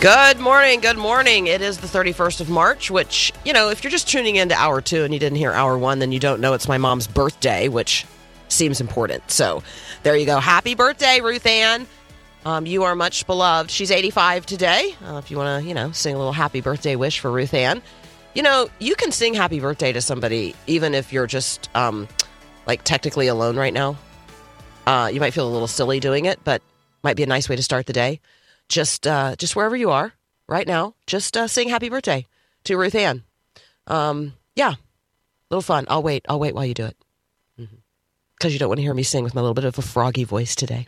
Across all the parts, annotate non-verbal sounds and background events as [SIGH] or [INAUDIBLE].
Good morning. Good morning. It is the 31st of March, which, you know, if you're just tuning into hour two and you didn't hear hour one, then you don't know it's my mom's birthday, which seems important. So there you go. Happy birthday, Ruth Ann. Um, you are much beloved. She's 85 today. Uh, if you want to, you know, sing a little happy birthday wish for Ruth Ann. You know, you can sing happy birthday to somebody even if you're just, um, like, technically alone right now. Uh, you might feel a little silly doing it, but might be a nice way to start the day just uh, just wherever you are right now, just uh, sing happy birthday to Ruth Ann. Um, yeah, little fun. I'll wait. I'll wait while you do it because you don't want to hear me sing with my little bit of a froggy voice today.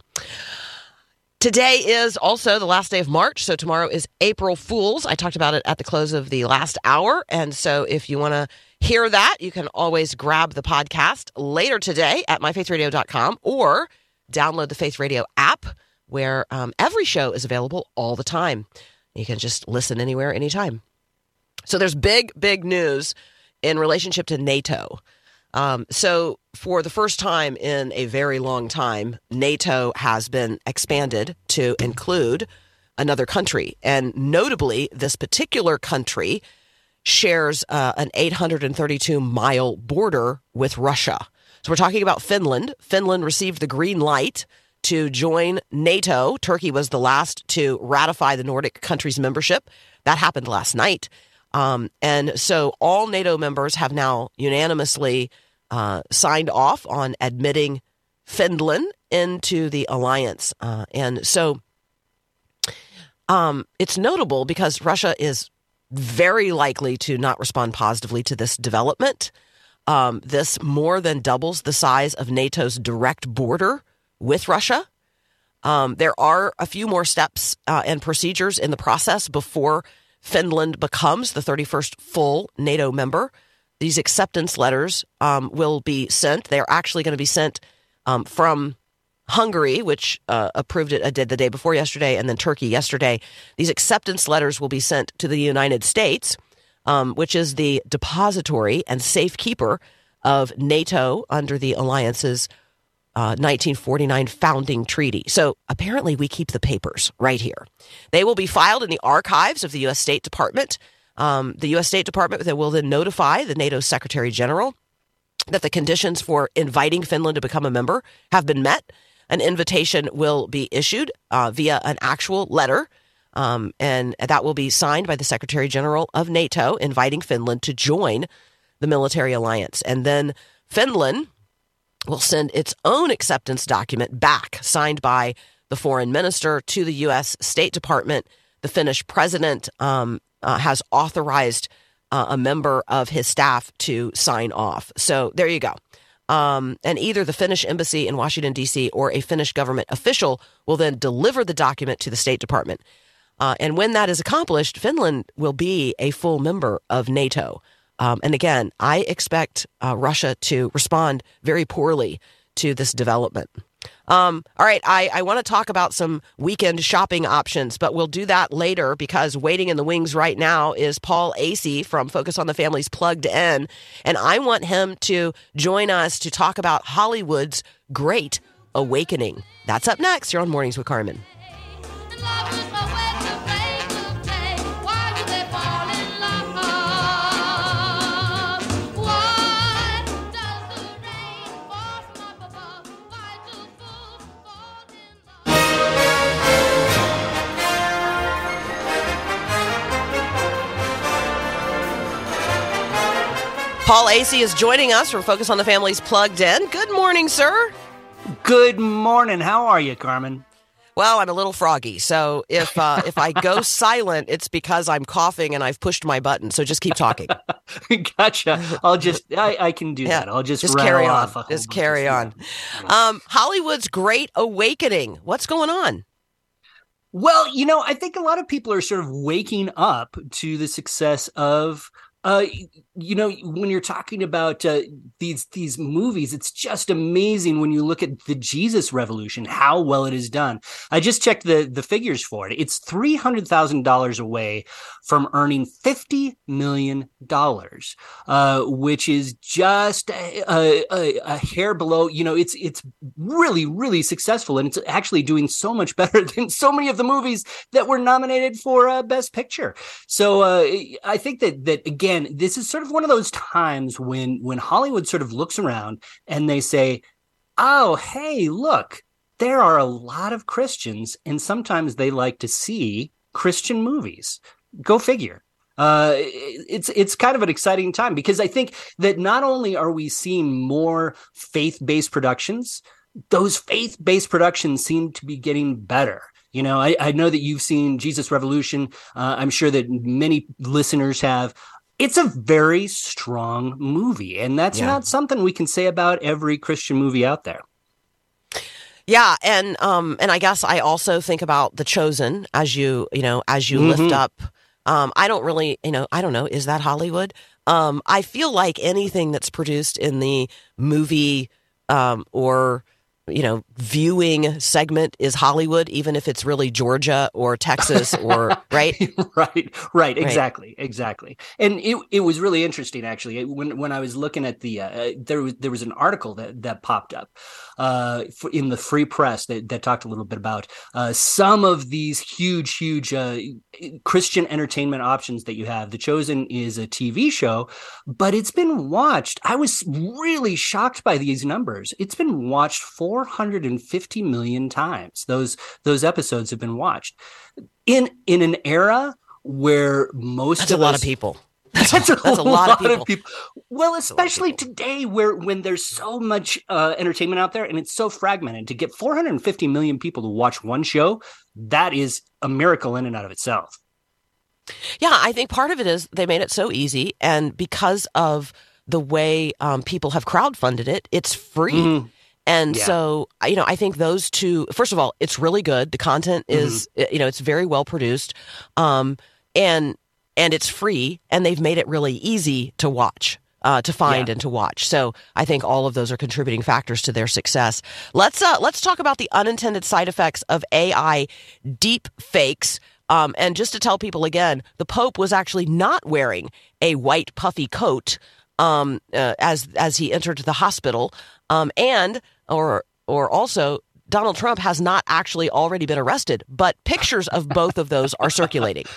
Today is also the last day of March, so tomorrow is April Fools. I talked about it at the close of the last hour, and so if you want to hear that, you can always grab the podcast later today at myfaithradio.com or download the Faith Radio app where um, every show is available all the time. You can just listen anywhere, anytime. So there's big, big news in relationship to NATO. Um, so for the first time in a very long time, NATO has been expanded to include another country, and notably, this particular country shares uh, an 832 mile border with Russia. So we're talking about Finland. Finland received the green light to join NATO. Turkey was the last to ratify the Nordic countries' membership. That happened last night. Um, and so all NATO members have now unanimously uh, signed off on admitting Finland into the alliance. Uh, and so um, it's notable because Russia is very likely to not respond positively to this development. Um, this more than doubles the size of NATO's direct border with Russia. Um, there are a few more steps uh, and procedures in the process before Finland becomes the 31st full NATO member. These acceptance letters um, will be sent. They're actually going to be sent um, from Hungary, which uh, approved it uh, did the day before yesterday, and then Turkey yesterday. These acceptance letters will be sent to the United States, um, which is the depository and safekeeper of NATO under the alliance's uh, 1949 founding treaty. So apparently, we keep the papers right here. They will be filed in the archives of the U.S. State Department. Um, the U.S. State Department will then notify the NATO Secretary General that the conditions for inviting Finland to become a member have been met. An invitation will be issued uh, via an actual letter, um, and that will be signed by the Secretary General of NATO, inviting Finland to join the military alliance. And then Finland will send its own acceptance document back, signed by the foreign minister, to the U.S. State Department. The Finnish president um, uh, has authorized uh, a member of his staff to sign off. So there you go. Um, and either the Finnish embassy in Washington, D.C., or a Finnish government official will then deliver the document to the State Department. Uh, and when that is accomplished, Finland will be a full member of NATO. Um, and again, I expect uh, Russia to respond very poorly to this development. Um, all right, I, I want to talk about some weekend shopping options, but we'll do that later because waiting in the wings right now is Paul Asay from Focus on the Family's Plugged In. And I want him to join us to talk about Hollywood's Great Awakening. That's up next. You're on Mornings with Carmen. Paul Asay is joining us from Focus on the Family's Plugged In. Good morning, sir. Good morning. How are you, Carmen? Well, I'm a little froggy, so if uh, [LAUGHS] if I go silent, it's because I'm coughing and I've pushed my button. So just keep talking. [LAUGHS] gotcha. I'll just I, I can do Yeah, that. I'll just, just carry on. Just carry stuff. Um, Hollywood's Great Awakening. What's going on? Well, you know, I think a lot of people are sort of waking up to the success of uh you know when you're talking about uh, these these movies it's just amazing when you look at the Jesus revolution how well it is done. I just checked the the figures for it. It's $300,000 away from earning 50 million dollars uh which is just a, a, a hair below you know it's it's really really successful and it's actually doing so much [LAUGHS] better than so many of the movies that were nominated for uh, best picture. So uh, I think that that again, this is sort of one of those times when when Hollywood sort of looks around and they say, "Oh, hey, look, there are a lot of Christians, and sometimes they like to see Christian movies." Go figure. Uh, it's it's kind of an exciting time because I think that not only are we seeing more faith based productions, those faith based productions seem to be getting better. You know, I, I know that you've seen Jesus Revolution. Uh, I'm sure that many listeners have. It's a very strong movie, and that's Yeah. not something we can say about every Christian movie out there. Yeah, and um, and I guess I also think about the chosen as you you know as you lift Mhm. up. Um, I don't really you know I don't know is that Hollywood? Um, I feel like anything that's produced in the movie um, or you know viewing segment is Hollywood, even if it's really Georgia or Texas or [LAUGHS] [LAUGHS] right. right, right, exactly, exactly. And it it was really interesting actually when when I was looking at the uh, there was there was an article that that popped up uh, in the Free Press that that talked a little bit about uh, some of these huge huge uh, Christian entertainment options that you have. The Chosen is a TV show, but it's been watched. I was really shocked by these numbers. It's been watched 450 million times. Those those episodes have been watched in in an era where most That's of a lot of people. [LAUGHS] that's a, That's a lot of people. Well, a lot of especially people. today, where when there's so much uh, entertainment out there and it's so fragmented, to get 450 million people to watch one show, that is a miracle in and out of itself. Yeah, I think part of it is they made it so easy, and because of the way um, people have crowdfunded it, it's free. Mhm. And Yeah. so, you know, I think those two. First of all, it's really good. The content is, you know, it's very well produced, um, and and it's free, and they've made it really easy to watch. Uh, to find Yeah. and to watch, so I think all of those are contributing factors to their success. Let's uh, let's talk about the unintended side effects of AI deep fakes. Um, and just to tell people again, the Pope was actually not wearing a white puffy coat um, uh, as as he entered the hospital, um, and or or also Donald Trump has not actually already been arrested, but pictures of both of those are circulating. [LAUGHS]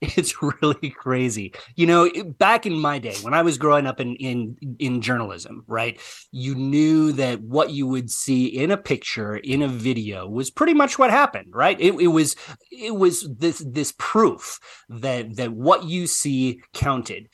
It's really crazy. You know, back in my day when I was growing up in in in journalism, right? You knew that what you would see in a picture, in a video was pretty much what happened, right? It, it was it was this this proof that that what you see counted.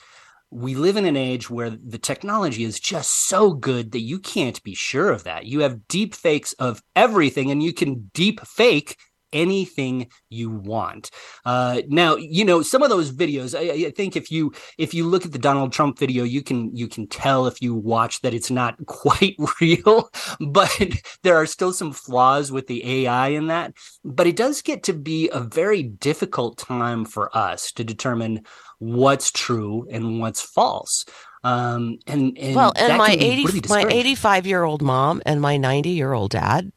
We live in an age where the technology is just so good that you can't be sure of that. You have deep fakes of everything and you can deep fake anything you want. Uh, now, you know, some of those videos, I, I think if you if you look at the Donald Trump video, you can you can tell if you watch that it's not [LAUGHS] quite real, but [LAUGHS] there are still some flaws with the AI in that. But it does get to be a very difficult time for us to determine what's true and what's false. Um, and, and well, and my eighty really my eighty five year old mom and my ninety year old dad.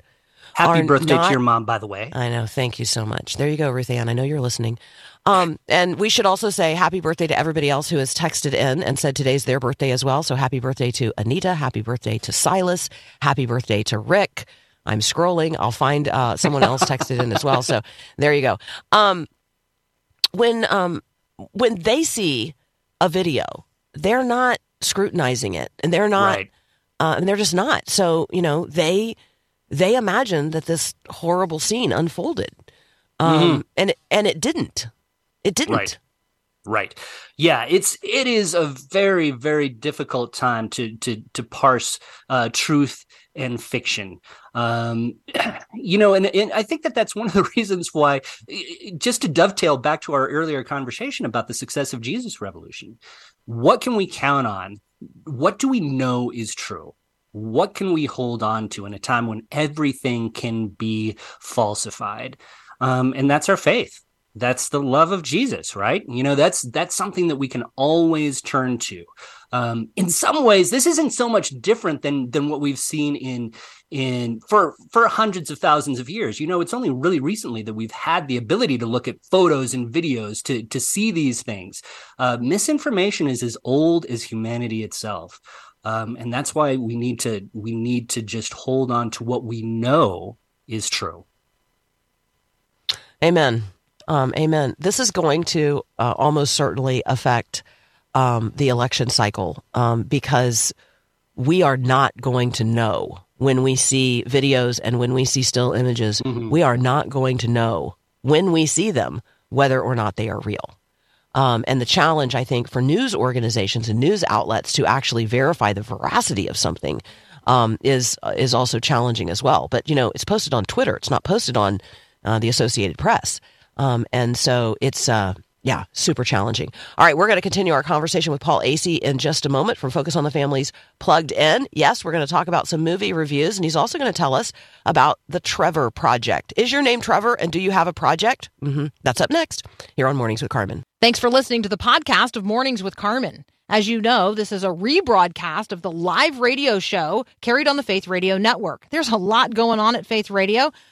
Happy birthday not- to your mom, by the way. I know. Thank you so much. There you go, Ruth Ann. I know you're listening. Um, and we should also say happy birthday to everybody else who has texted in and said today's their birthday as well. So happy birthday to Anita. Happy birthday to Silas. Happy birthday to Rick. I'm scrolling. I'll find uh, someone else texted in as well. So there you go. Um, when um, when they see a video, they're not scrutinizing it, and they're not, Right. uh, and they're just not. So you know they they imagined that this horrible scene unfolded, um, and and it didn't. It didn't. Right. Right. Yeah, it's it is a very very difficult time to to to parse uh, truth and fiction. Um, [CLEARS THROAT] you know, and, and I think that that's one of the [LAUGHS] reasons why, just to dovetail back to our earlier conversation about the success of Jesus Revolution, what can we count on? What do we know is true? What can we hold on to in a time when everything can be falsified? Um, and that's our faith that's the love of Jesus, right? You know, that's that's something that we can always turn to. Um, in some ways, this isn't so much different than than what we've seen in in for for hundreds of thousands of years. You know, it's only really recently that we've had the ability to look at photos and videos to to see these things. Uh, misinformation is as old as humanity itself, um, and that's why we need to we need to just hold on to what we know is true. Amen. Um, amen. This is going to uh, almost certainly affect um, the election cycle um, because we are not going to know when we see videos and when we see still images. Mm-hmm. We are not going to know when we see them whether or not they are real. Um, and the challenge, I think, for news organizations and news outlets to actually verify the veracity of something um, is uh, is also challenging as well. But you know, it's posted on Twitter. It's not posted on uh, the Associated Press. Um, and so it's, uh, yeah, super challenging. All right, we're going to continue our conversation with Paul Asay in just a moment from Focus on the Families Plugged In. Yes, we're going to talk about some movie reviews, and he's also going to tell us about the Trevor Project. Is your name Trevor, and do you have a project? Mm-hmm. That's up next here on Mornings with Carmen. Thanks for listening to the podcast of Mornings with Carmen. As you know, this is a rebroadcast of the live radio show carried on the Faith Radio Network. There's a lot going on at Faith Radio.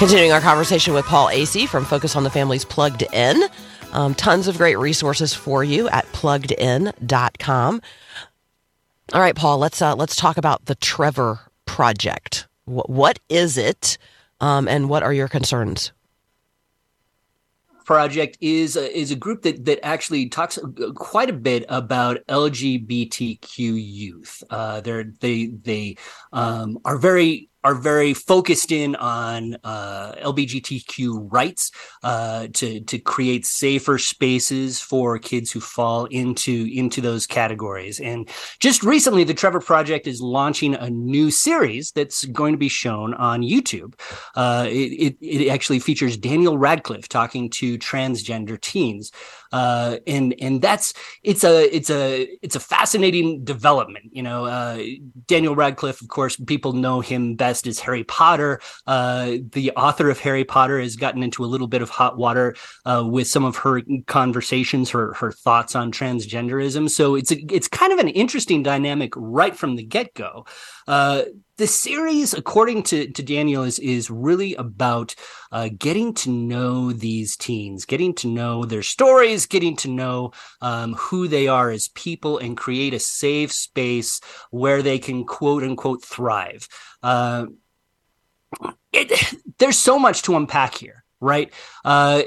Continuing our conversation with Paul Asay from Focus on the Family's Plugged In. Um, tons of great resources for you at pluggedin.com. All right, Paul. Let's uh, let's talk about the Trevor Project. what, what is it, um, and what are your concerns? Project is a, is a group that that actually talks quite a bit about LGBTQ youth. Uh, they they um, are very are very focused in on uh, LGBTQ rights uh, to to create safer spaces for kids who fall into into those categories. And just recently, the Trevor Project is launching a new series that's going to be shown on YouTube. Uh, it, it, it actually features Daniel Radcliffe talking to transgender teens uh, and and that's it's a it's a it's a fascinating development. You know, uh, Daniel Radcliffe, of course, people know him best as Harry Potter. Uh, the author of Harry Potter has gotten into a little bit of hot water uh, with some of her conversations, her her thoughts on transgenderism. So it's a, it's kind of an interesting dynamic right from the get go. The series, according to, to Daniel, is is really about uh, getting to know these teens, getting to know their stories, getting to know um, who they are as people, and create a safe space where they can quote unquote thrive. Uh, it, there's so much to unpack here right? Uh,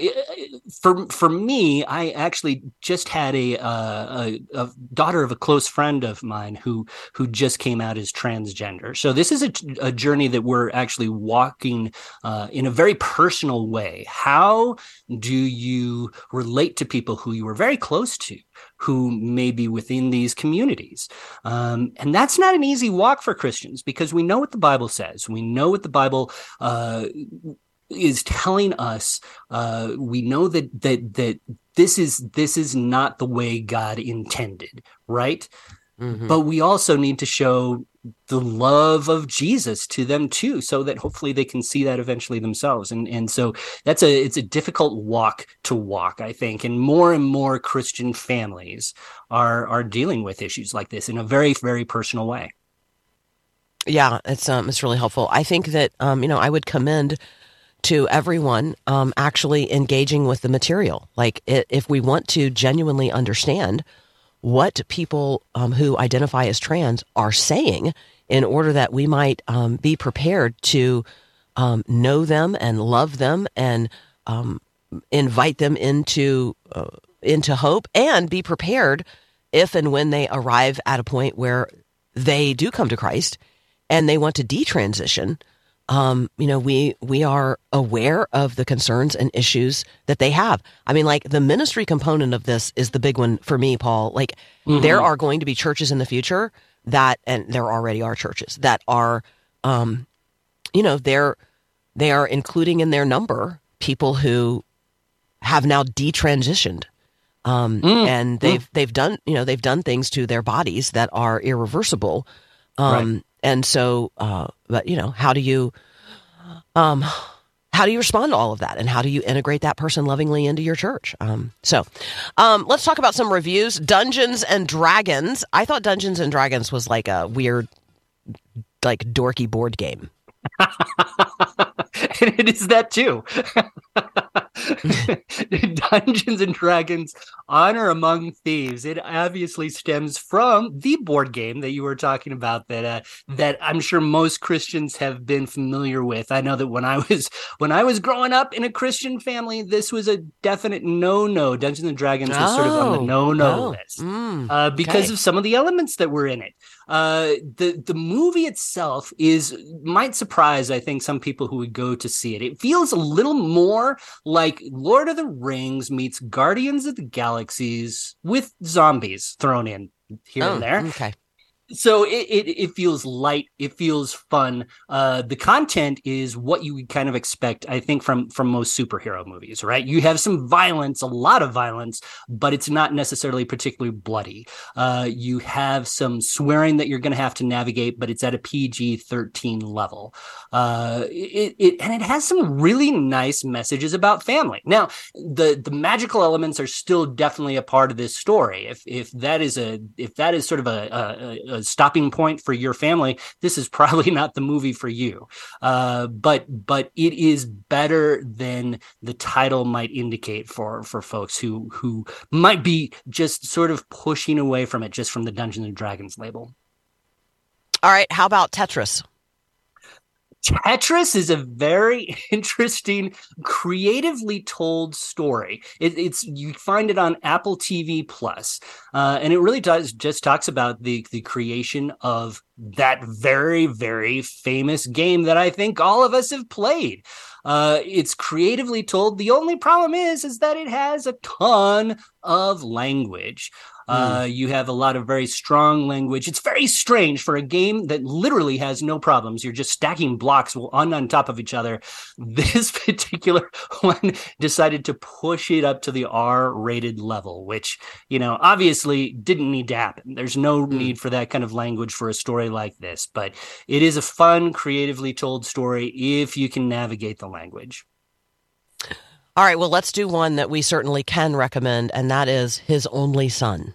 for for me, I actually just had a, uh, a, a daughter of a close friend of mine who who just came out as transgender. So this is a, a journey that we're actually walking uh, in a very personal way. How do you relate to people who you were very close to? who may be within these communities. Um, and that's not an easy walk for Christians because we know what the Bible says. We know what the Bible uh, is telling us uh, we know that that that this is this is not the way God intended, right? Mm-hmm. But we also need to show the love of Jesus to them too, so that hopefully they can see that eventually themselves. And and so that's a it's a difficult walk to walk, I think. And more and more Christian families are are dealing with issues like this in a very very personal way. Yeah, it's um, it's really helpful. I think that um, you know, I would commend to everyone um, actually engaging with the material. Like, if we want to genuinely understand what people um, who identify as trans are saying, in order that we might um, be prepared to um, know them and love them and um, invite them into uh, into hope and be prepared if and when they arrive at a point where they do come to Christ and they want to detransition. Um, you know, we we are aware of the concerns and issues that they have. I mean, like the ministry component of this is the big one for me, Paul. Like there are going to be churches in the future that, and there already are churches that are, um, you know, they're they are including in their number people who have now detransitioned. Um, and they've they've done you know they've done things to their bodies that are irreversible. Um, and so, uh, but you know, how do you, um, how do you respond to all of that, and how do you integrate that person lovingly into your church? Um, so, um, let's talk about some reviews. Dungeons and Dragons. I thought Dungeons and Dragons was like a weird, like dorky board game. [LAUGHS] and it is that too. [LAUGHS] Dungeons and Dragons Honor Among Thieves. It obviously stems from the board game that you were talking about that uh, that I'm sure most Christians have been familiar with. I know that when I was when I was growing up in a Christian family, this was a definite no-no. Dungeons and Dragons was sort of on the Oh, no-no oh, list mm, uh, because okay. of some of the elements that were in it. Uh, the the movie itself is might surprise I think some people who would go to see it. It feels a little more like Lord of the Rings meets Guardians of the Galaxies with zombies thrown in here Oh, and there Okay. So it, it it feels light it feels fun. Uh the content is what you would kind of expect i think from from most superhero movies right? You have some violence a lot of violence but it's not necessarily particularly bloody. Uh you have some swearing that you're going to have to navigate but it's at a pg-13 level. Uh it, it and it has some really nice messages about family. Now the the magical elements are still definitely a part of this story. If if that is a if that is sort of a, a, a stopping point for your family this is [LAUGHS] probably not the movie for you uh but but it is better than the title might indicate for for folks who who might be just sort of pushing away from it just from the dungeons and dragons label All right. How about Tetris? Tetris is a very [LAUGHS] interesting, creatively told story. It, it's you find it on Apple TV Plus, uh, and it really does just talks about the the creation of that very very famous game that I think all of us have played. Uh, it's creatively told. The only problem is is that it has a ton of language. Uh, you have a lot of very strong language. It's very strange for a game that literally has no problems. You're just stacking blocks on on top of each other. [LAUGHS] This particular [LAUGHS] one decided to push it up to the R rated level, which, you know, obviously didn't need to happen. There's no need for that kind of language for a story like this, but it is a fun, creatively told story if you can navigate the language. All right. Well, let's do one that we certainly can recommend, and that is His Only Son.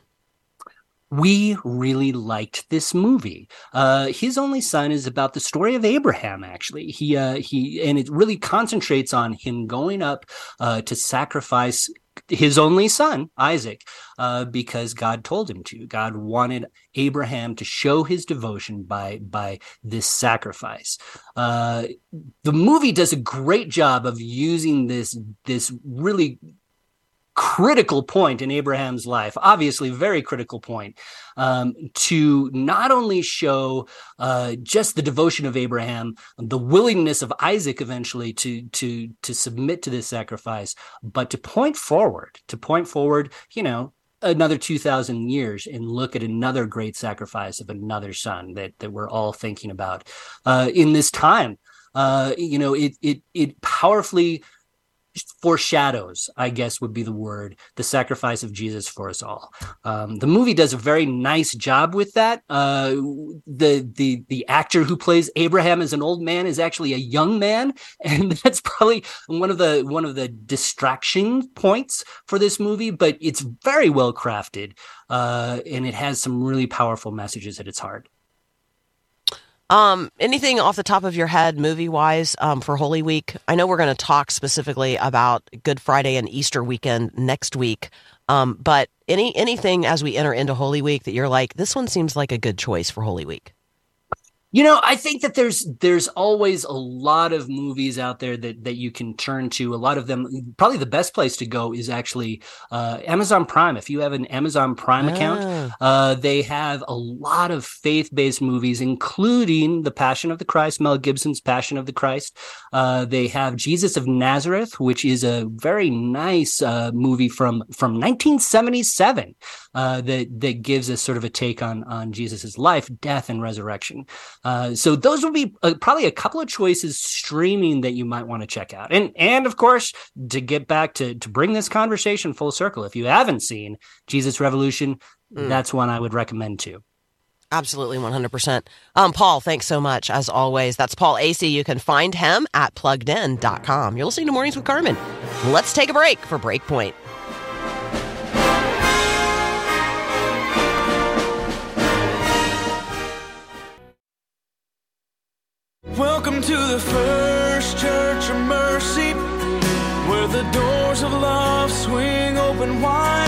we really liked this movie. Uh, His Only Son is about the story of Abraham. Actually, he uh, he and it really concentrates on him going up uh, to sacrifice his only son Isaac uh, because God told him to. God wanted Abraham to show his devotion by by this sacrifice. Uh, the movie does a great job of using this this really critical point in Abraham's life, obviously very critical point, um, to not only show uh, just the devotion of Abraham, the willingness of Isaac eventually to to to submit to this sacrifice, but to point forward, to point forward, you know. Another 2,000 years and look at another great sacrifice of another son that, that we're all thinking about uh, in this time. Uh, you know, it, it, it powerfully foreshadows, I guess would be the word, the sacrifice of Jesus for us all. Um, the movie does a very nice job with that. Uh, the the the actor who plays Abraham as an old man is actually a young man, [LAUGHS] and that's probably one of the one of the distraction points for this movie. But it's very well crafted, uh, and it has some really powerful messages at its heart. Um, anything off the top of your head, movie wise, um, for Holy Week? I know we're going to talk specifically about Good Friday and Easter weekend next week. Um, but any anything as we enter into Holy Week that you're like, this one seems like a good choice for Holy Week. You know, I think that there's there's always a lot of movies out there that that you can turn to. A lot of them, probably the best place to go is actually uh, Amazon Prime. If you have an Amazon Prime account, Ah. uh, they have a lot of faith based movies, including The Passion of the Christ, Mel Gibson's Passion of the Christ. Uh, they have Jesus of Nazareth, which is a very nice uh, movie from from 1977 uh, that that gives us sort of a take on on Jesus's life, death, and resurrection. Uh, so those would be uh, probably a couple of choices streaming that you might want to check out. And and of course, to get back to to bring this conversation full circle, if you haven't seen Jesus Revolution, that's one I would recommend too. Absolutely, 100%. Um, Paul, thanks so much, as always. That's Paul Asay. You can find him at pluggedin.com. You're listening to Mornings with Carmen. Let's take a break for Breakpoint. Welcome to the First Church of Mercy, where the doors of love swing open wide.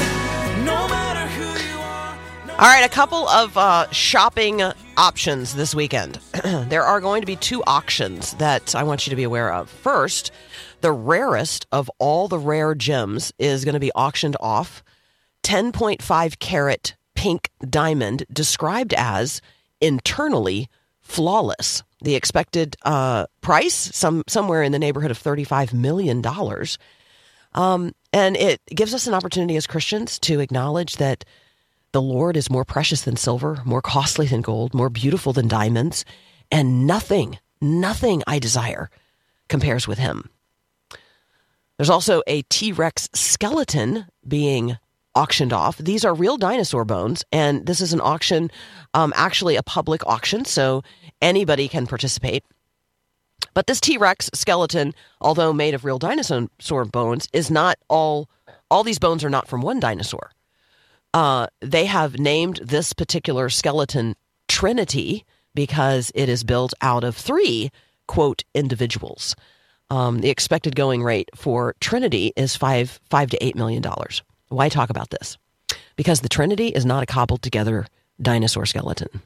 No matter who you are. no All right, a couple of uh, shopping options this weekend. [CLEARS THROAT] there are going to be two auctions that I want you to be aware of. First, the rarest of all the rare gems is going to be auctioned off 10.5 carat pink diamond, described as internally flawless. The expected uh, price, some somewhere in the neighborhood of $35 million. Um, and it gives us an opportunity as Christians to acknowledge that the Lord is more precious than silver, more costly than gold, more beautiful than diamonds, and nothing, nothing I desire compares with him. There's also a T Rex skeleton being auctioned off. These are real dinosaur bones, and this is an auction, um, actually a public auction, so anybody can participate. But this T Rex skeleton, although made of real dinosaur bones, is not all. All these bones are not from one dinosaur. Uh, they have named this particular skeleton Trinity because it is built out of three quote individuals. Um, the expected going rate for Trinity is five five to eight million dollars. Why talk about this? Because the Trinity is not a cobbled together dinosaur skeleton.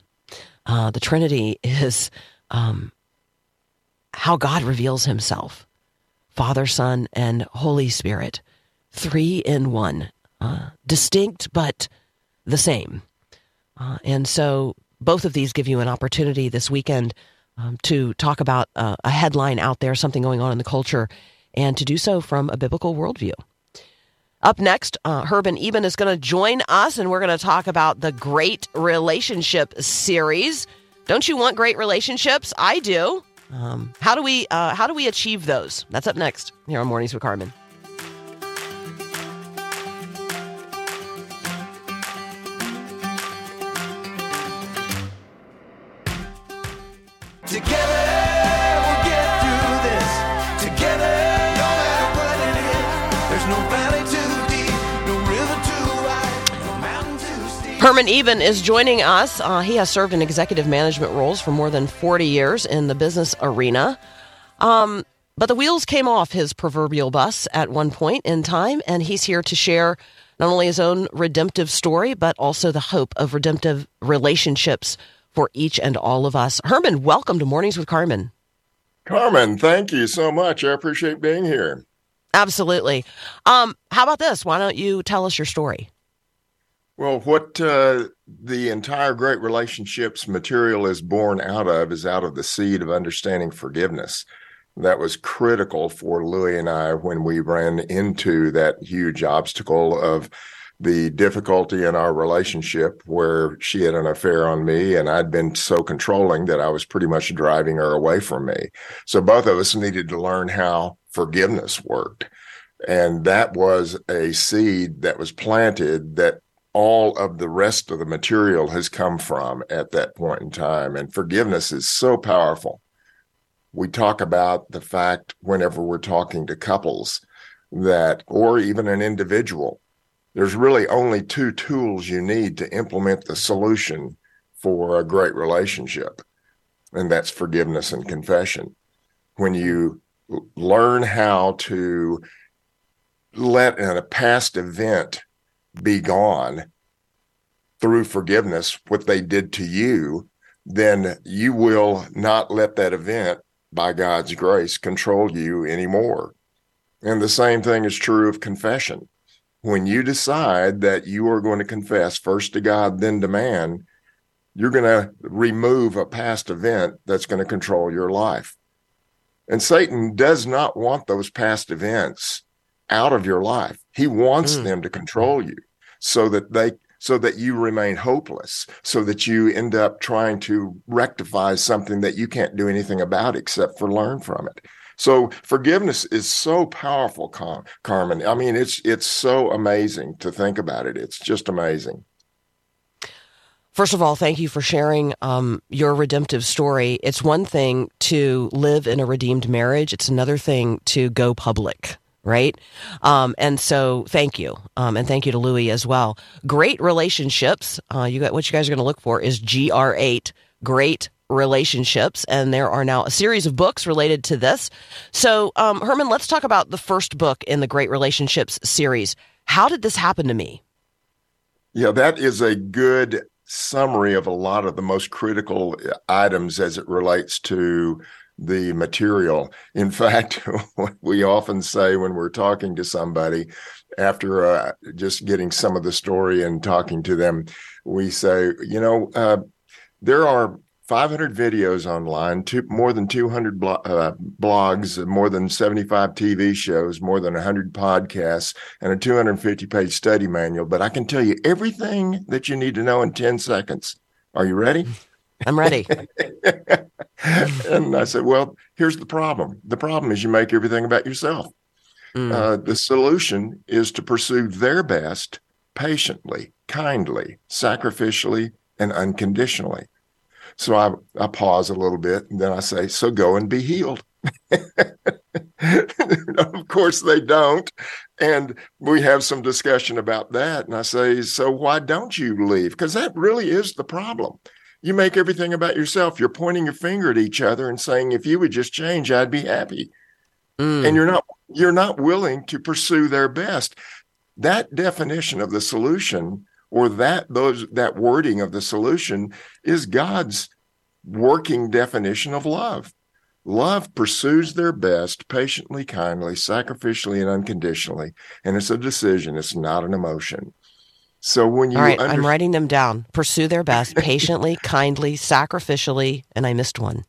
Uh, the Trinity is um, how God reveals Himself: Father, Son, and Holy Spirit, three in one, uh, distinct but the same. Uh, and so both of these give you an opportunity this weekend um, to talk about uh, a headline out there, something going on in the culture, and to do so from a biblical worldview. Up next, uh, Herb Eben is going to join us, and we're going to talk about the Great Relationship series. Don't you want great relationships? I do. Um, how do we uh, how do we achieve those? That's up next here on Mornings with Carmen. Together Hermann Eben is joining us. Uh, he has served in executive management roles for more than 40 years in the business arena. Um, but the wheels came off his proverbial bus at one point in time, and he's here to share not only his own redemptive story, but also the hope of redemptive relationships for each and all of us. Hermann, welcome to Mornings with Carmen. Carmen, thank you so much. I appreciate being here. Absolutely. Um, how about this? Why don't you tell us your story? Well, what uh, the entire Great Relationships material is born out of is out of the seed of understanding forgiveness. That was critical for Louie and I when we ran into that huge obstacle of the difficulty in our relationship where she had an affair on me and I'd been so controlling that I was pretty much driving her away from me. So both of us needed to learn how forgiveness worked. And that was a seed that was planted that all of the rest of the material has come from at that point in time. And forgiveness is so powerful. We talk about the fact whenever we're talking to couples that, or even an individual, there's really only two tools you need to implement the solution for a great relationship. and that's forgiveness and confession. When you learn how to let a past event be gone through forgiveness, what they did to you, then you will not let that event, by God's grace, control you anymore. And the same thing is true of confession. When you decide that you are going to confess first to God, then to man, you're going to remove a past event that's going to control your life. And Satan does not want those past events out of your life. He wants Mm. them to control you so that they so that you remain hopeless, so that you end up trying to rectify something that you can't do anything about except for learn from it. So forgiveness is so powerful, Car- Carmen. I mean, it's it's so amazing to think about it. It's just amazing. First of all, thank you for sharing um, your redemptive story. It's one thing to live in a redeemed marriage, it's another thing to go public, right? Um, and so, thank you. Um, and thank you to Louie as well. Great relationships. Uh, you got what you guys are going to look for is GR8, great relationships. And there are now a series of books related to this. So, um, Hermann, let's talk about the first book in the Great Relationships series. How did this happen to me? Yeah, that is a good summary of a lot of the most critical items as it relates to the material. In fact, [LAUGHS] what we often say when we're talking to somebody after uh, just getting some of the story and talking to them, we say, you know, uh, there are 500 videos online, two, more than 200 blo- uh, blogs, more than 75 TV shows, more than 100 podcasts, and a 250 page study manual. But I can tell you everything that you need to know in 10 seconds. Are you ready? [LAUGHS] I'm ready. and I said, Well, here's the problem. The problem is you make everything about yourself. Mm. Uh, the solution is to pursue their best patiently, kindly, sacrificially, and unconditionally. So I, I pause a little bit and then I say, So go and be healed. [LAUGHS] of course, they don't. And we have some discussion about that. And I say, So why don't you leave? Because that really is the problem. You make everything about yourself. You're pointing your finger at each other and saying, If you would just change, I'd be happy. Mm. and you're not you're not willing to pursue their best. That definition of the solution or that those that wording of the solution is god's working definition of love. Love pursues their best patiently kindly sacrificially and unconditionally. And it's a decision. It's not an emotion so when you All right, under- I'm writing them down. Pursue their best [LAUGHS] patiently, kindly, sacrificially, and I missed one.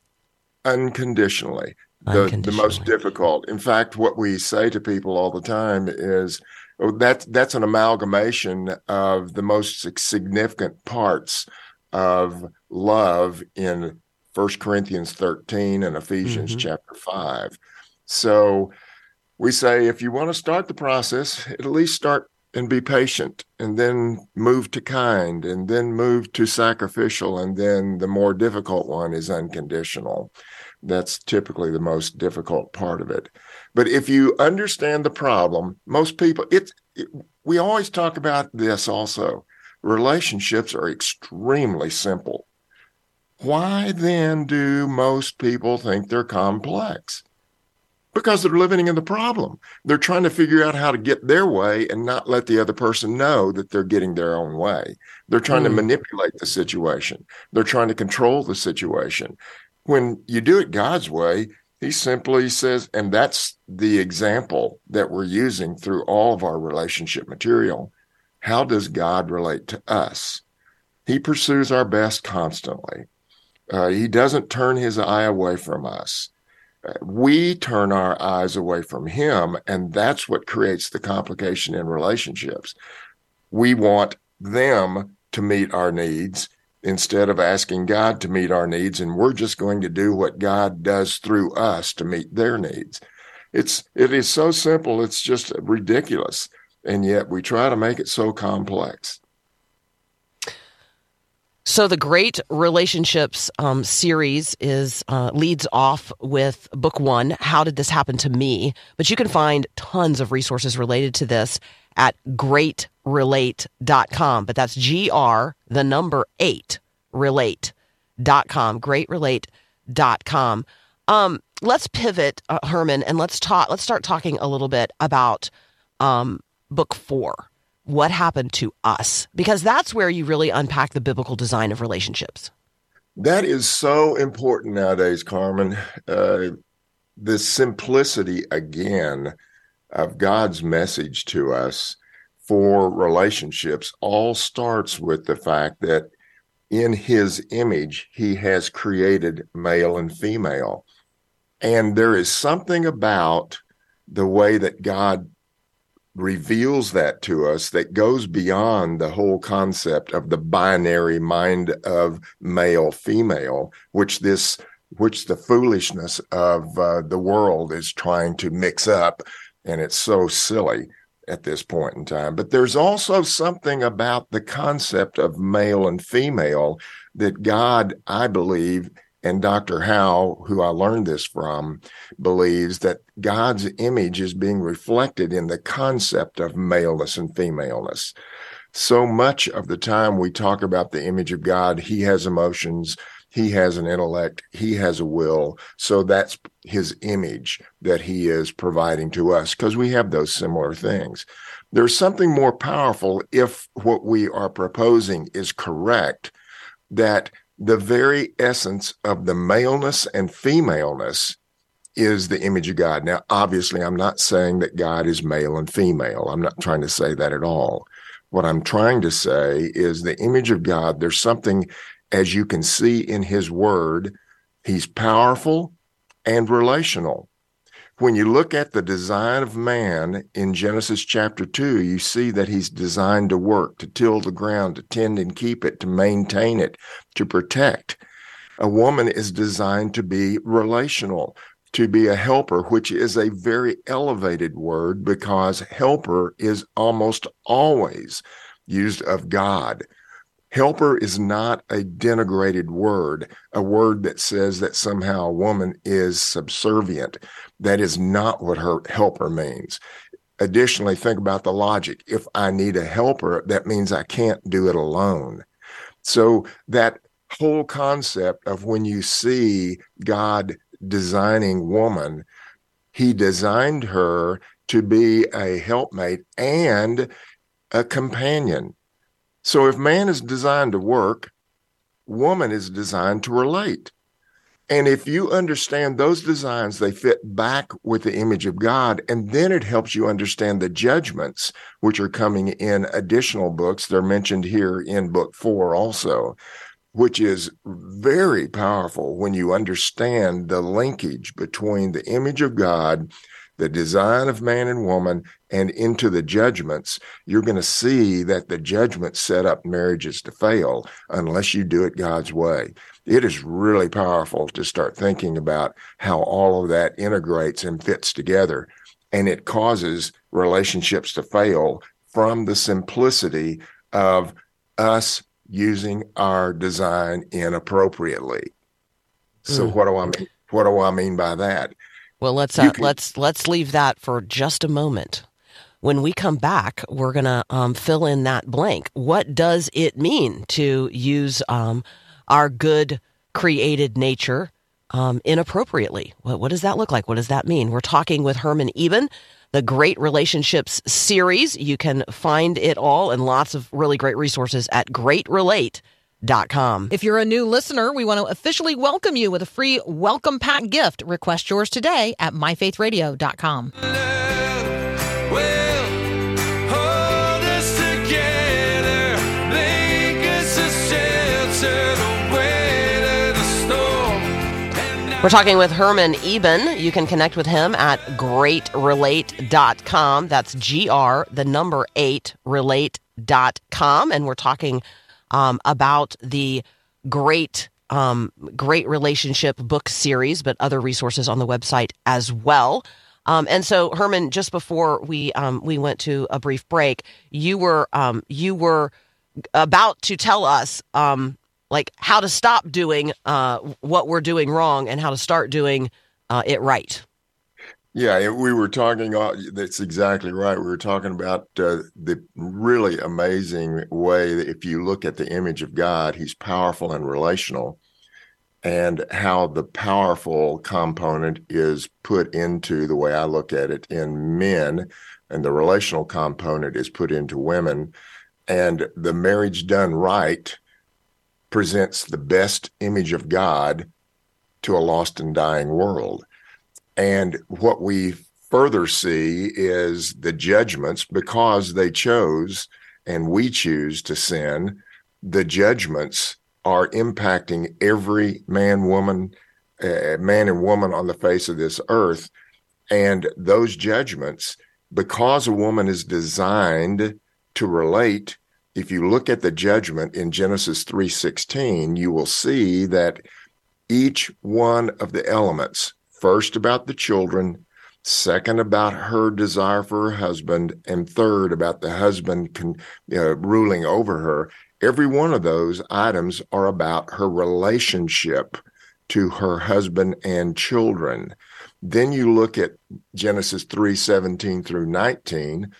unconditionally. The, the most difficult. In fact, what we say to people all the time is oh, that that's an amalgamation of the most significant parts of love in First Corinthians 13 and Ephesians Mhm. chapter 5. So we say if you want to start the process, at least start and be patient and then move to kind and then move to sacrificial and then the more difficult one is unconditional. That's typically the most difficult part of it. But if you understand the problem most people it's it, we always talk about this also. Relationships are extremely simple. Why then do most people think they're complex because they're living in the problem they're trying to figure out how to get their way and not let the other person know that they're getting their own way they're trying to Mm. manipulate the situation they're trying to control the situation when you do it God's way, he simply says, and that's the example that we're using through all of our relationship material. How does God relate to us? He pursues our best constantly. Uh, he doesn't turn his eye away from us. We turn our eyes away from him, and that's what creates the complication in relationships. We want them to meet our needs instead of asking God to meet our needs, and we're just going to do what God does through us to meet their needs. It's it is so simple, it's just ridiculous, and yet we try to make it so complex. So the Great Relationships um, series is uh, leads off with book one. How did this happen to me? But you can find tons of resources related to this at greatrelate.com. But that's G R the number eight relate.com. Greatrelate.com. com. Um, let's pivot, uh, Hermann, and let's talk. Let's start talking a little bit about um, book four. What happened to us? Because that's where you really unpack the biblical design of relationships. That is so important nowadays, Carmen. Uh, the simplicity again of God's message to us for relationships all starts with the fact that in his image, he has created male and female. And there is something about the way that God reveals that to us that goes beyond the whole concept of the binary mind of male female which this which the foolishness of uh, the world is trying to mix up. And it's so silly at this point in time. But there's also something about the concept of male and female that God I believe and Dr. Howe, who I learned this from, believes that God's image is being reflected in the concept of maleness and femaleness. So much of the time we talk about the image of God, he has emotions, he has an intellect, he has a will. So that's his image that he is providing to us because we have those similar things. There's something more powerful if what we are proposing is correct that the very essence of the maleness and femaleness is the image of God. Now, obviously, I'm not saying that God is male and female. I'm not trying to say that at all. What I'm trying to say is the image of God, there's something, as you can see in his word, he's powerful and relational when you look at the design of man in Genesis chapter 2, you see that he's designed to work, to till the ground, to tend and keep it, to maintain it, to protect. A woman is designed to be relational, to be a helper, which is a very elevated word because helper is almost always used of God. Helper is not a denigrated word, a word that says that somehow a woman is subservient. That is not what her helper means. Additionally, think about the logic. If I need a helper, that means I can't do it alone. So that whole concept of when you see God designing woman, he designed her to be a helpmate and a companion. So if man is designed to work, woman is designed to relate. And if you understand those designs, they fit back with the image of God. And then it helps you understand the judgments, which are coming in additional books. They're mentioned here in book four also, which is very powerful when you understand the linkage between the image of God the design of man and woman and into the judgments, you're going to see that the judgments set up marriages to fail unless you do it God's way. It is really powerful to start thinking about how all of that integrates and fits together. And it causes relationships to fail from the simplicity of us using our design inappropriately. So, Mm. what do I mean? What do I mean by that? Well, let's uh, can- let's let's leave that for just a moment. When we come back, we're gonna um, fill in that blank. What does it mean to use um, our good created nature um, inappropriately? What, what does that look like? What does that mean? We're talking with Hermann Eben, the GR8 Relationships series. You can find it all and lots of really great resources at gr8relate.com. If you're a new listener, we want to officially welcome you with a free welcome pack gift. Request yours today at myfaithradio.com. Well, hold us together, make us a shelter to weather the storm. And We're talking with Hermann Eben. You can connect with him at gr8relate.com. That's G R, the number eight, relate.com. And we're talking um, about the great, um, great relationship book series, but other resources on the website as well. Um, and so, Hermann, just before we um, we went to a brief break, you were um, you were about to tell us um, like how to stop doing uh, what we're doing wrong and how to start doing uh, it right. Yeah, we were talking. uh, That's exactly right. We were talking about uh, the really amazing way that if you look at the image of God, He's powerful and relational, and how the powerful component is put into the way I look at it in men, and the relational component is put into women. And the marriage done right presents the best image of God to a lost and dying world. And what we further see is the judgments because they chose and we choose to sin, the judgments are impacting every man, woman, uh, man and woman on the face of this earth. And those judgments, because a woman is designed to relate, if you look at the judgment in Genesis 3:16, you will see that each one of the elements, first about the children, second about her desire for her husband, and third about the husband con, uh, ruling over her, every one of those items are about her relationship to her husband and children. Then you look at Genesis 3 17 through 19,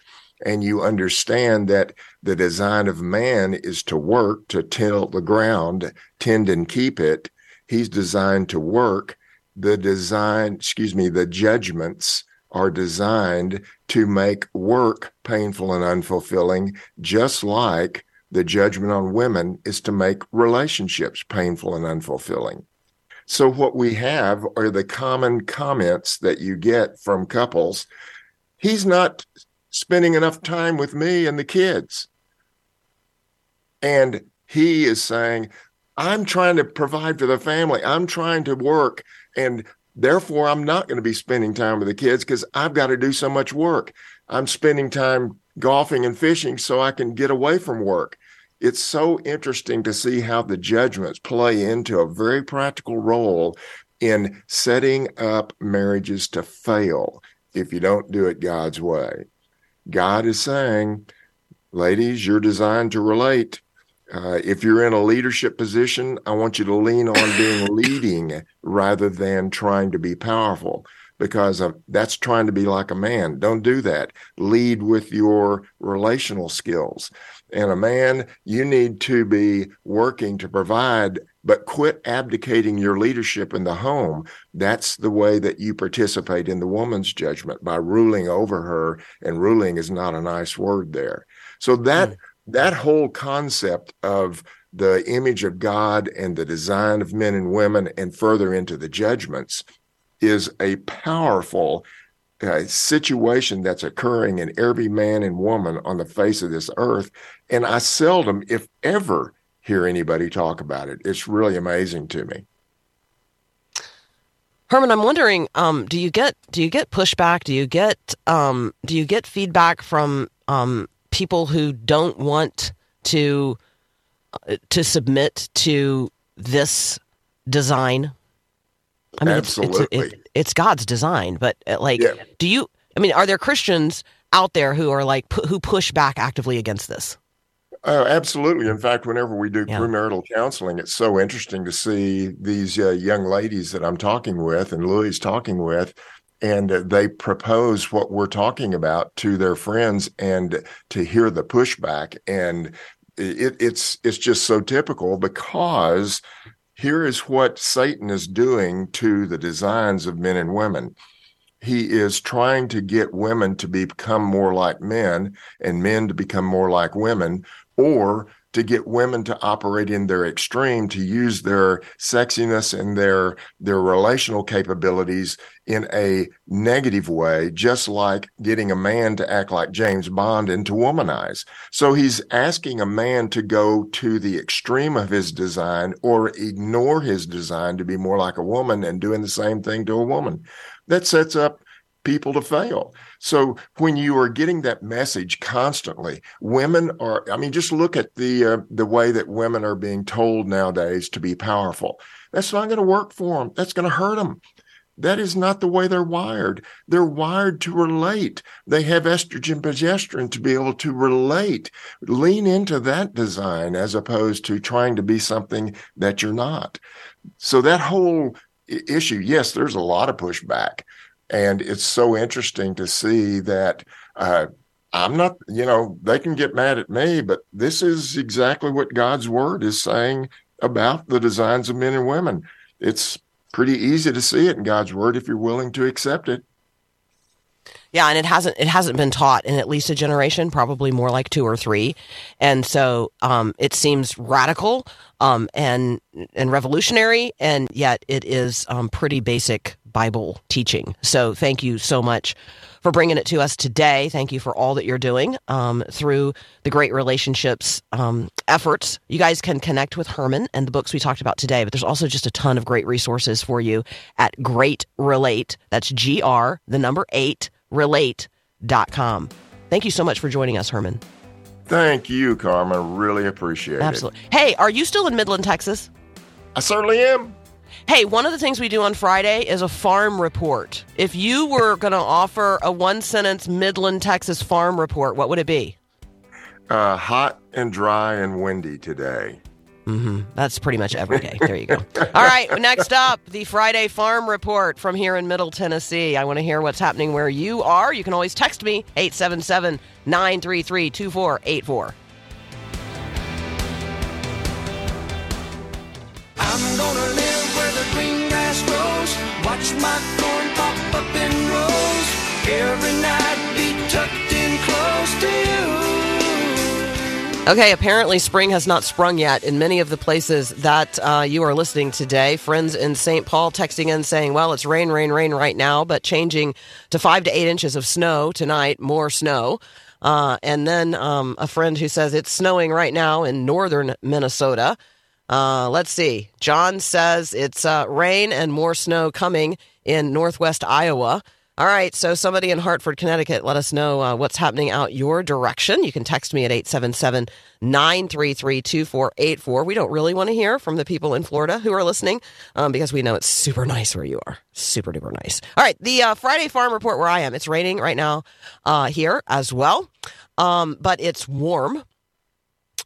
and you understand that the design of man is to work, to till the ground, tend and keep it. He's designed to work. The design, excuse me, the judgments are designed to make work painful and unfulfilling, just like the judgment on women is to make relationships painful and unfulfilling. So, what we have are the common comments that you get from couples. He's not spending enough time with me and the kids. And he is saying, I'm trying to provide for the family. I'm trying to work. And therefore, I'm not going to be spending time with the kids because I've got to do so much work. I'm spending time golfing and fishing so I can get away from work. It's so interesting to see how the judgments play into a very practical role in setting up marriages to fail if you don't do it God's way. God is saying, ladies, you're designed to relate. Uh, if you're in a leadership position, I want you to lean on being [COUGHS] leading rather than trying to be powerful because uh, that's trying to be like a man. Don't do that. Lead with your relational skills. And a man, you need to be working to provide, but quit abdicating your leadership in the home. That's the way that you participate in the woman's judgment by ruling over her. And ruling is not a nice word there. So that mm. That whole concept of the image of God and the design of men and women, and further into the judgments, is a powerful uh, situation that's occurring in every man and woman on the face of this earth. And I seldom, if ever, hear anybody talk about it. It's really amazing to me. Hermann, I'm wondering, um, do you get do you get pushback? Do you get um, do you get feedback from um, people who don't want to uh, to submit to this design? I mean, Absolutely. It's, it's, it, it's God's design, but uh, like, yeah. do you? I mean, are there Christians out there who are like who push back actively against this? Oh, absolutely. In fact, whenever we do yeah. premarital counseling, it's so interesting to see these uh, young ladies that I'm talking with and Louis talking with, and they propose what we're talking about to their friends, and to hear the pushback, and it, it's it's just so typical because here is what Satan is doing to the designs of men and women. He is trying to get women to become more like men and men to become more like women, or to get women to operate in their extreme to use their sexiness and their their relational capabilities in a negative way just like getting a man to act like James Bond and to womanize so he's asking a man to go to the extreme of his design or ignore his design to be more like a woman and doing the same thing to a woman that sets up people to fail. So when you are getting that message constantly, women are I mean just look at the uh, the way that women are being told nowadays to be powerful. That's not going to work for them. That's going to hurt them. That is not the way they're wired. They're wired to relate. They have estrogen progesterone to be able to relate. Lean into that design as opposed to trying to be something that you're not. So that whole issue, yes, there's a lot of pushback and it's so interesting to see that uh, I'm not, you know, they can get mad at me, but this is exactly what God's word is saying about the designs of men and women. it's pretty easy to see it in God's word if you're willing to accept it. Yeah, and it hasn't it hasn't been taught in at least a generation, probably more like two or three, and so um, it seems radical um, and and revolutionary, and yet it is um, pretty basic Bible teaching. So thank you so much for bringing it to us today. Thank you for all that you're doing um, through the GR8 Relationships um, efforts. You guys can connect with Hermann and the books we talked about today, but there's also just a ton of great resources for you at Great Relate. That's G R, the number eight, relate.com. Thank you so much for joining us, Hermann. Thank you, Carmen. Really appreciate it. Absolutely. Hey, are you still in Midland, Texas? I certainly am. Hey, one of the things we do on Friday is a farm report. If you were [LAUGHS] going to offer a one sentence Midland, Texas farm report, what would it be? Uh, hot and dry and windy today. Mm-hmm. That's pretty much every day. There you go. [LAUGHS] All right. Next up, the Friday Farm Report from here in Middle Tennessee. I want to hear what's happening where you are. You can always text me 877 933 2484. Watch my pop up. Every night be tucked in close to you. Okay, apparently spring has not sprung yet in many of the places that uh, you are listening today. Friends in St. Paul texting in saying, well, it's rain, rain, rain right now, but changing to five to eight inches of snow tonight, more snow. Uh, and then um, a friend who says it's snowing right now in northern Minnesota. Uh, let's see. John says it's uh, rain and more snow coming in northwest Iowa. All right, so somebody in Hartford, Connecticut, let us know uh, what's happening out your direction. You can text me at 877 933 2484. We don't really want to hear from the people in Florida who are listening um, because we know it's super nice where you are. Super duper nice. All right, the uh, Friday Farm Report where I am. It's raining right now uh, here as well, um, but it's warm.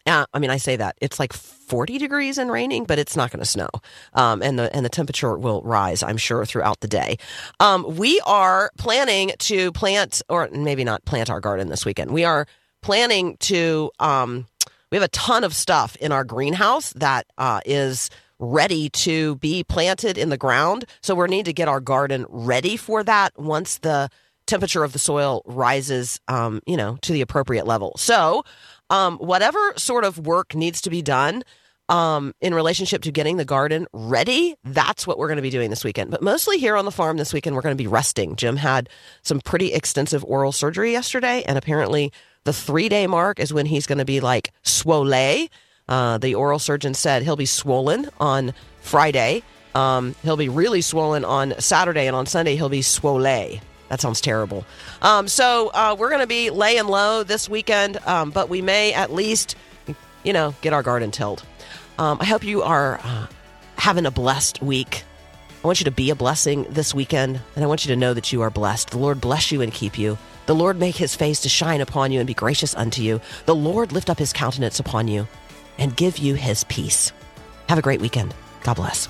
Uh, I mean, I say that it's like 40 degrees and raining, but it's not going to snow, um, and the and the temperature will rise, I'm sure, throughout the day. Um, we are planning to plant, or maybe not plant our garden this weekend. We are planning to. Um, we have a ton of stuff in our greenhouse that uh, is ready to be planted in the ground. So we need to get our garden ready for that once the temperature of the soil rises, um, you know, to the appropriate level. So um, whatever sort of work needs to be done um, in relationship to getting the garden ready, that's what we're going to be doing this weekend. But mostly here on the farm this weekend, we're going to be resting. Jim had some pretty extensive oral surgery yesterday, and apparently the three day mark is when he's going to be like swole. Uh, the oral surgeon said he'll be swollen on Friday. Um, he'll be really swollen on Saturday, and on Sunday he'll be swole. That sounds terrible. Um, so uh, we're going to be laying low this weekend, um, but we may at least, you know, get our garden tilled. Um, I hope you are uh, having a blessed week. I want you to be a blessing this weekend, and I want you to know that you are blessed. The Lord bless you and keep you. The Lord make his face to shine upon you and be gracious unto you. The Lord lift up his countenance upon you and give you his peace. Have a great weekend. God bless.